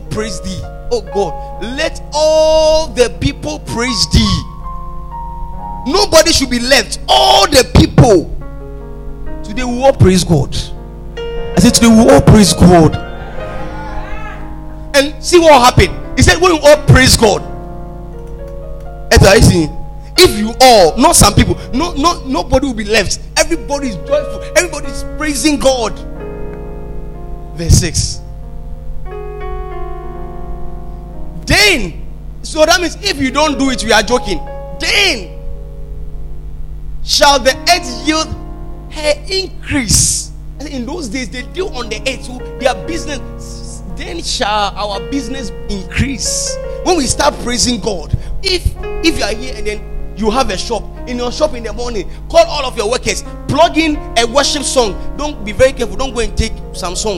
praise thee. Oh God, let all the people praise thee. Nobody should be left. All the people. Today we all praise God. I said today we all praise God. And see what happened. He said when we all praise God. If you all, not some people, no, no, nobody will be left. Everybody is joyful. Everybody is praising God. Verse 6. Then, so that means if you don't do it, we are joking. Then shall the earth yield her increase. In those days, they deal on the earth, so their business. Then shall our business increase when we start praising God. If if you are here and then you have a shop in your shop in the morning, call all of your workers, plug in a worship song. Don't be very careful. Don't go and take some songs.